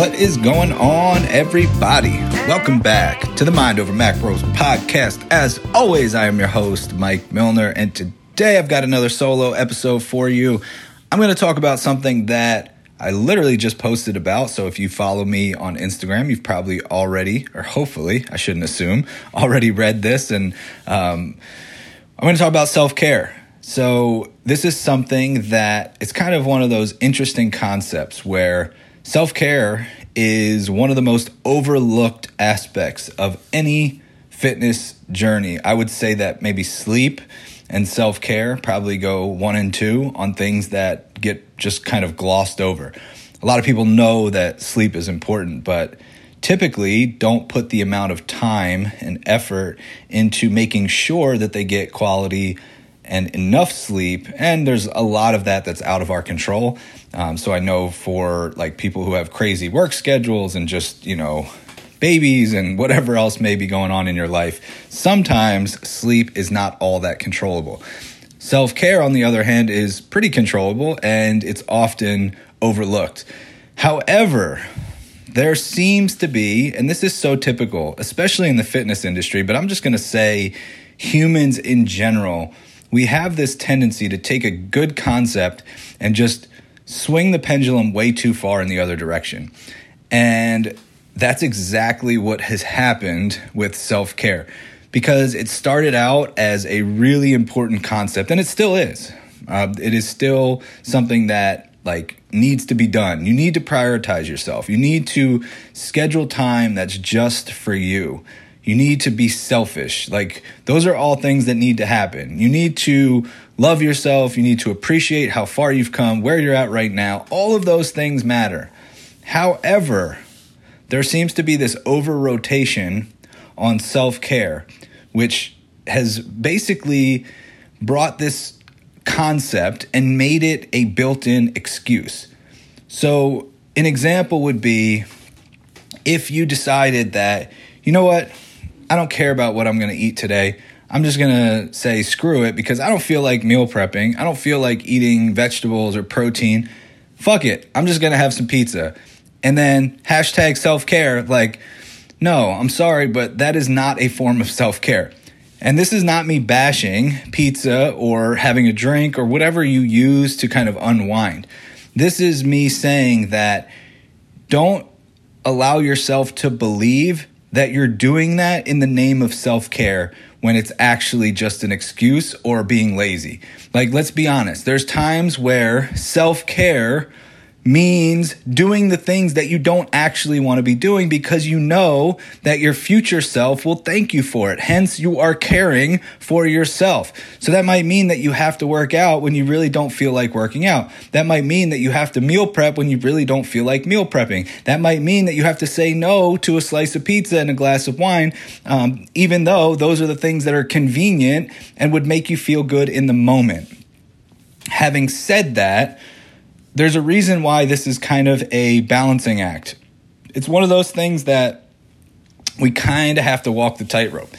What is going on, everybody? Welcome back to the Mind Over Macros podcast. As always, I am your host, Mike Milner, and today I've got another solo episode for you. I'm going to talk about something that I literally just posted about. So if you follow me on Instagram, you've probably already, or hopefully, I shouldn't assume, already read this. And um, I'm going to talk about self care. So this is something that it's kind of one of those interesting concepts where self care is one of the most overlooked aspects of any fitness journey. I would say that maybe sleep and self care probably go one and two on things that get just kind of glossed over. A lot of people know that sleep is important, but typically don't put the amount of time and effort into making sure that they get quality and enough sleep. And there's a lot of that that's out of our control. Um, so I know for like people who have crazy work schedules and just, you know, babies and whatever else may be going on in your life, sometimes sleep is not all that controllable. Self care, on the other hand, is pretty controllable and it's often overlooked. However, there seems to be, and this is so typical, especially in the fitness industry, but I'm just going to say humans in general, we have this tendency to take a good concept and just swing the pendulum way too far in the other direction. And that's exactly what has happened with self care because it started out as a really important concept and it still is. Uh, it is still something that like needs to be done. You need to prioritize yourself. You need to schedule time that's just for you. You need to be selfish. Like those are all things that need to happen. You need to love yourself. You need to appreciate how far you've come, where you're at right now. All of those things matter. However, there seems to be this over rotation on self care, which has basically brought this concept and made it a built in excuse. So, an example would be if you decided that, you know what, I don't care about what I'm going to eat today. I'm just going to say screw it because I don't feel like meal prepping. I don't feel like eating vegetables or protein. Fuck it. I'm just going to have some pizza and then hashtag self care. Like, no, I'm sorry, but that is not a form of self care. And this is not me bashing pizza or having a drink or whatever you use to kind of unwind. This is me saying that don't allow yourself to believe that you're doing that in the name of self care when it's actually just an excuse or being lazy. Like, let's be honest, there's times where self care means doing the things that you don't actually want to be doing because you know that your future self will thank you for it. Hence, you are caring for yourself. So that might mean that you have to work out when you really don't feel like working out. That might mean that you have to meal prep when you really don't feel like meal prepping. That might mean that you have to say no to a slice of pizza and a glass of wine, um, even though those are the things that are convenient and would make you feel good in the moment. Having said that, there's a reason why this is kind of a balancing act. It's one of those things that we kind of have to walk the tightrope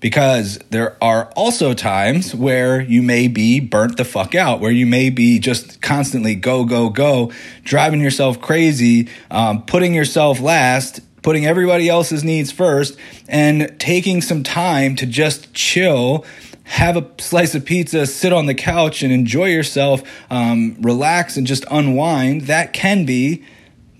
because there are also times where you may be burnt the fuck out, where you may be just constantly go, go, go, driving yourself crazy, um, putting yourself last, putting everybody else's needs first, and taking some time to just chill have a slice of pizza, sit on the couch and enjoy yourself, um, relax and just unwind, that can be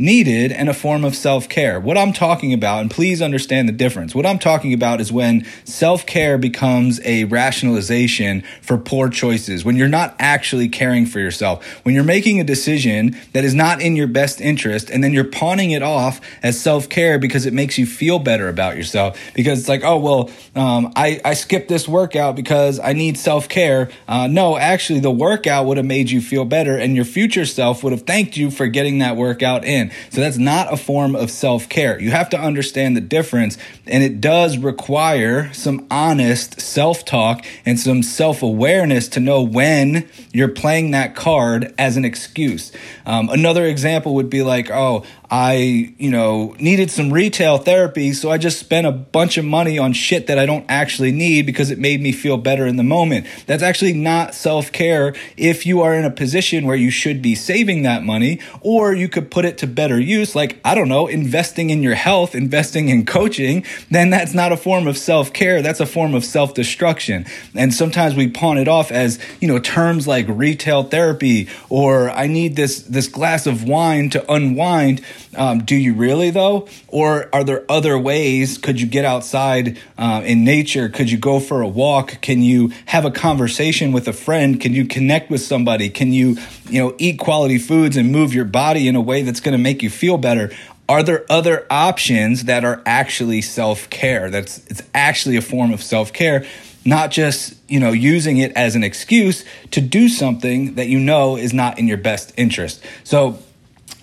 needed and a form of self care. What I'm talking about, and please understand the difference, what I'm talking about is when self care becomes a rationalization for poor choices, when you're not actually caring for yourself, when you're making a decision that is not in your best interest, and then you're pawning it off as self care because it makes you feel better about yourself. Because it's like, oh, well, um, I, I skipped this workout because I need self care. Uh, no, actually, the workout would have made you feel better, and your future self would have thanked you for getting that workout in. So that's not a form of self care. You have to understand the difference, and it does require some honest self talk and some self awareness to know when you're playing that card as an excuse. Um, another example would be like, oh, I, you know, needed some retail therapy, so I just spent a bunch of money on shit that I don't actually need because it made me feel better in the moment. That's actually not self care if you are in a position where you should be saving that money, or you could put it to better use, like, I don't know, investing in your health, investing in coaching, then that's not a form of self care. That's a form of self destruction. And sometimes we pawn it off as, you know, terms like retail therapy or I need this, this glass of wine to unwind. Um, do you really though? Or are there other ways? Could you get outside uh, in nature? Could you go for a walk? Can you have a conversation with a friend? Can you connect with somebody? Can you, you know, eat quality foods and move your body in a way that's going to make you feel better? Are there other options that are actually self care? That's it's actually a form of self care, not just you know using it as an excuse to do something that you know is not in your best interest. So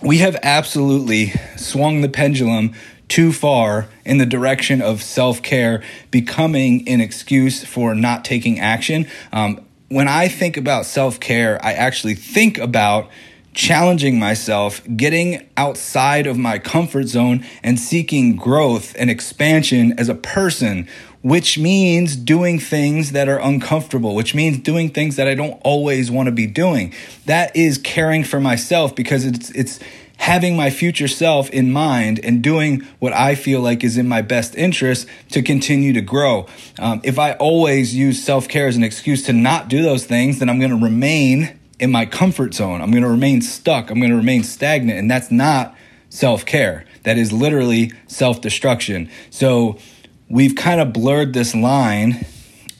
we have absolutely swung the pendulum too far in the direction of self care becoming an excuse for not taking action. Um, when I think about self care, I actually think about challenging myself, getting outside of my comfort zone, and seeking growth and expansion as a person, which means doing things that are uncomfortable, which means doing things that I don't always want to be doing. That is caring for myself because it's, it's, having my future self in mind and doing what I feel like is in my best interest to continue to grow. Um, if I always use self care as an excuse to not do those things, then I'm going to remain in my comfort zone. I'm going to remain stuck. I'm going to remain stagnant. And that's not self care. That is literally self destruction. So we've kind of blurred this line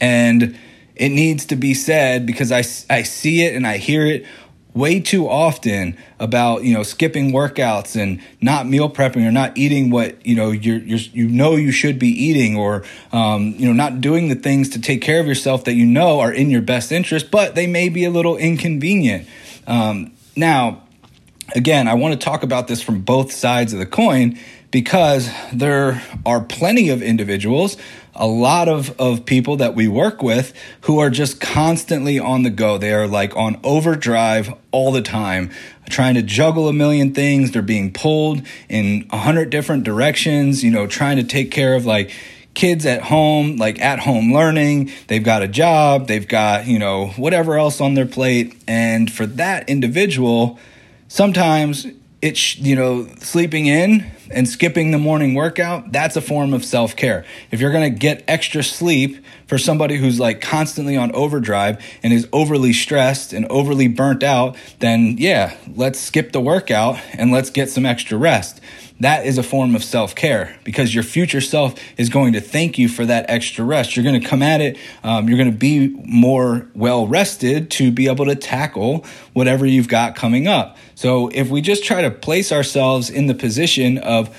and it needs to be said because I, I see it and I hear it way too often about you know skipping workouts and not meal prepping or not eating what you know you're, you're you know you should be eating or um, you know not doing the things to take care of yourself that you know are in your best interest but they may be a little inconvenient. Um, now again i want to talk about this from both sides of the coin because there are plenty of individuals a lot of, of people that we work with who are just constantly on the go. They are like on overdrive all the time, trying to juggle a million things. They're being pulled in a hundred different directions, you know, trying to take care of like, kids at home, like at home learning, they've got a job, they've got, you know, whatever else on their plate. And for that individual, sometimes it's, you know, sleeping in and skipping the morning workout, that's a form of self care. If you're going to get extra sleep for somebody who's like constantly on overdrive and is overly stressed and overly burnt out, then yeah, let's skip the workout and let's get some extra rest. That is a form of self care because your future self is going to thank you for that extra rest. You're going to come at it, um, you're going to be more well rested to be able to tackle whatever you've got coming up. So if we just try to place ourselves in the position of,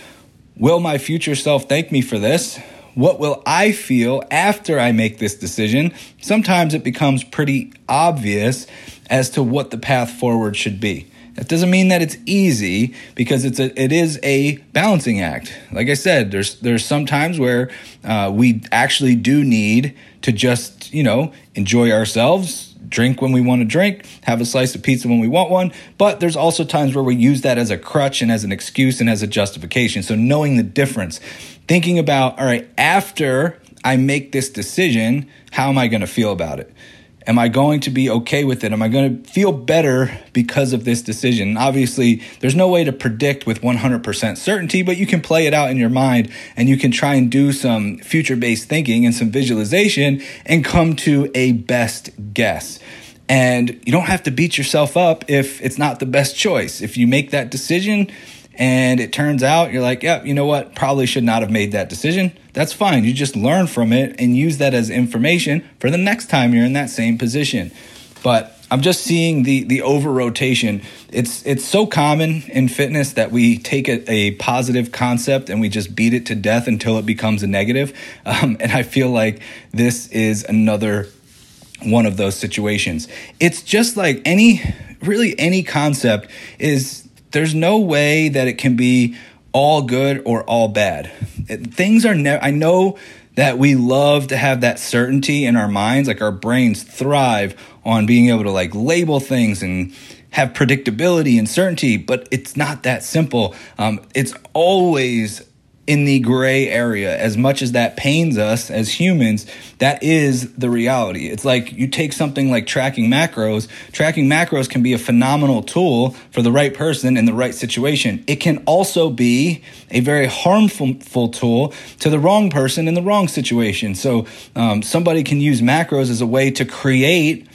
will my future self thank me for this? What will I feel after I make this decision? Sometimes it becomes pretty obvious as to what the path forward should be. That doesn't mean that it's easy because it's a it is a balancing act. Like I said, there's there's some times where uh, we actually do need to just you know enjoy ourselves, drink when we want to drink, have a slice of pizza when we want one. But there's also times where we use that as a crutch and as an excuse and as a justification. So knowing the difference, thinking about, all right, after I make this decision, how am I going to feel about it? Am I going to be okay with it? Am I going to feel better because of this decision? Obviously, there's no way to predict with 100% certainty, but you can play it out in your mind and you can try and do some future based thinking and some visualization and come to a best guess. And you don't have to beat yourself up if it's not the best choice. If you make that decision, and it turns out you're like, yeah, you know what? Probably should not have made that decision. That's fine. You just learn from it and use that as information for the next time you're in that same position. But I'm just seeing the the over rotation. It's it's so common in fitness that we take a, a, positive concept and we just beat it to death until it becomes a negative. Um, and I feel like this is another one of those situations. It's just like any really any concept is there's no way that it can be all good or all bad. It, things are never, I know that we love to have that certainty in our minds. Like our brains thrive on being able to like label things and have predictability and certainty, but it's not that simple. Um, it's always in the gray area. As much as that pains us as humans, that is the reality. It's like you take something like tracking macros. Tracking macros can be a phenomenal tool for the right person in the right situation. It can also be a very harmful tool to the wrong person in the wrong situation. So um, somebody can use macros as a way to create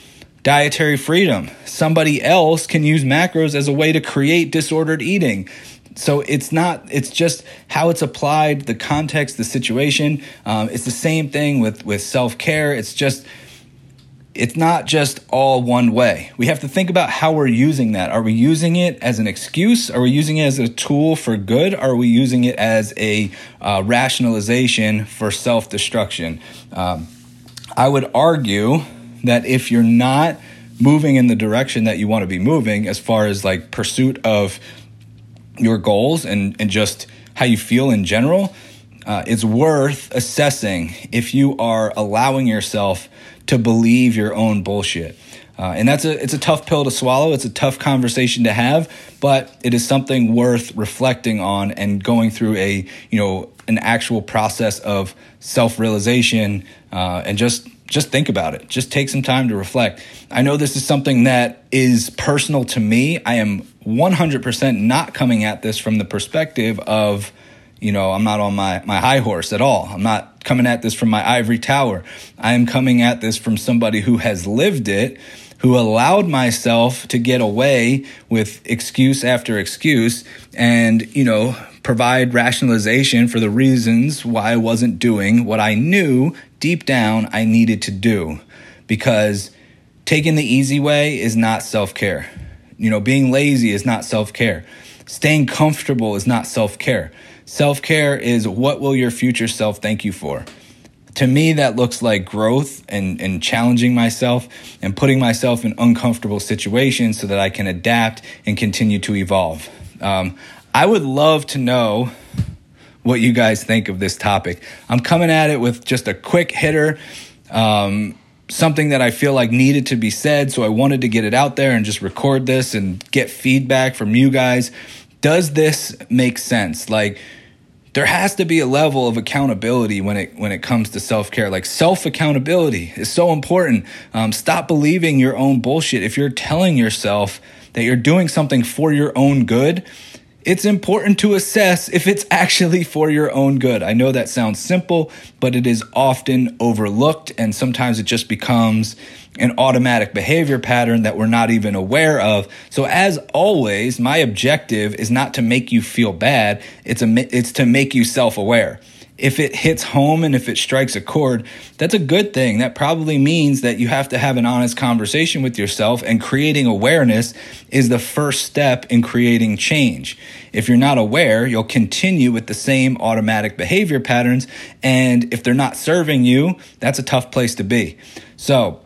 dietary freedom. Somebody else can use macros as a way to create disordered eating so it's not it's just how it's applied the context the situation. Um, it's the same thing with with self-care. It's just it's not just all one way. We have to think about how we're using that. Are we using it as an excuse? Are we using it as a tool for good? Are we using it as a uh, rationalization for self-destruction? Um, i would argue that if you're not moving in the direction that you want to be moving as far as like pursuit of your goals and, and just how you feel in general, uh, it's worth assessing if you are allowing yourself to believe your own bullshit. Uh, and that's a it's a tough pill to swallow. It's a tough conversation to have, but it is something worth reflecting on and going through a you know an actual process of self realization uh, and just just think about it. Just take some time to reflect. I know this is something that is personal to me. I am 100% not coming at this from the perspective of, you know, I'm not on my, my high horse at all. I'm not coming at this from my ivory tower. I am coming at this from somebody who has lived it, who allowed myself to get away with excuse after excuse and, you know, provide rationalization for the reasons why I wasn't doing what I knew deep down I needed to do because taking the easy way is not self care. You know, being lazy is not self care. Staying comfortable is not self care. Self care is what will your future self thank you for? To me, that looks like growth and, and challenging myself and putting myself in uncomfortable situations so that I can adapt and continue to evolve. Um, I would love to know what you guys think of this topic. I'm coming at it with just a quick hitter, um, something that I feel like needed to be said. So I wanted to get it out there and just record this and get feedback from you guys. Does this make sense? Like, there has to be a level of accountability when it when it comes to self care. Like self accountability is so important. Um, stop believing your own bullshit. If you're telling yourself that you're doing something for your own good, it's important to assess if it's actually for your own good. I know that sounds simple, but it is often overlooked, and sometimes it just becomes an automatic behavior pattern that we're not even aware of. So as always, my objective is not to make you feel bad, it's a it's to make you self-aware if it hits home and if it strikes a chord, that's a good thing. That probably means that you have to have an honest conversation with yourself, and creating awareness is the first step in creating change. If you're not aware, you'll continue with the same automatic behavior patterns, and if they're not serving you, that's a tough place to be. So,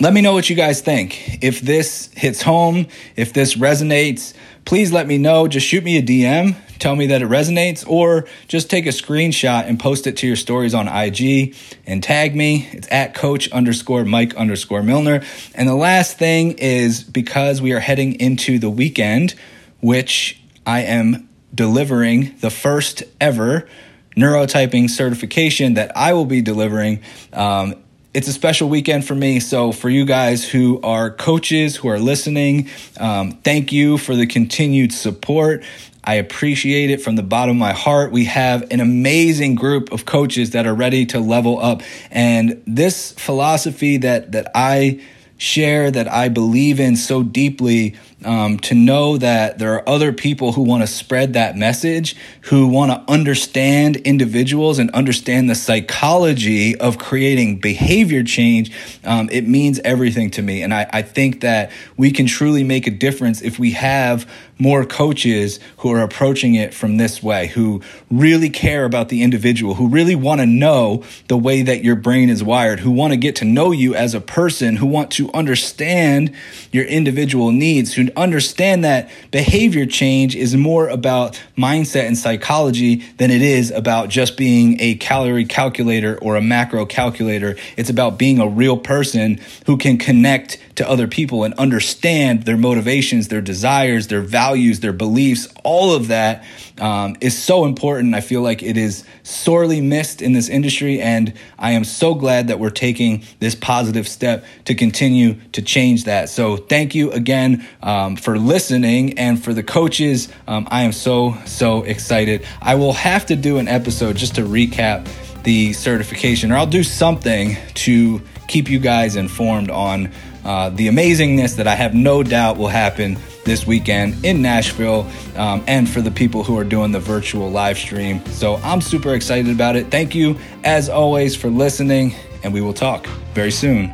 let me know what you guys think. If this hits home, if this resonates, please let me know. Just shoot me a DM tell me that it resonates, or just take a screenshot and post it to your stories on IG and tag me. It's at coach underscore Mike underscore Milner. And the last thing is because we are heading into the weekend, which I am delivering the first ever neurotyping certification that I will be delivering. Um, it's a special weekend for me. So, for you guys who are coaches who are listening, um, thank you for the continued support. I appreciate it from the bottom of my heart. We have an amazing group of coaches that are ready to level up. And this philosophy that, that I share, that I believe in so deeply, um, to know that there are other people who want to spread that message, who want to understand individuals and understand the psychology of creating behavior change, um, it means everything to me. And I, I think that we can truly make a difference if we have more coaches who are approaching it from this way, who really care about the individual, who really want to know the way that your brain is wired, who want to get to know you as a person, who want to understand your individual needs, who understand that behavior change is more about mindset and psychology than it is about just being a calorie calculator or a macro calculator. It's about being a real person who can connect to other people and understand their motivations, their desires, their values, their beliefs. All of that um, is so important. I feel like it is sorely missed in this industry, and I am so glad that we're taking this positive step to continue to change that. So, thank you again um, for listening, and for the coaches, um, I am so, so excited. I will have to do an episode just to recap the certification, or I'll do something to keep you guys informed on uh, the amazingness that I have no doubt will happen this weekend in Nashville um, and for the people who are doing the virtual live stream. So I'm super excited about it. Thank you, as always, for listening, and we will talk very soon.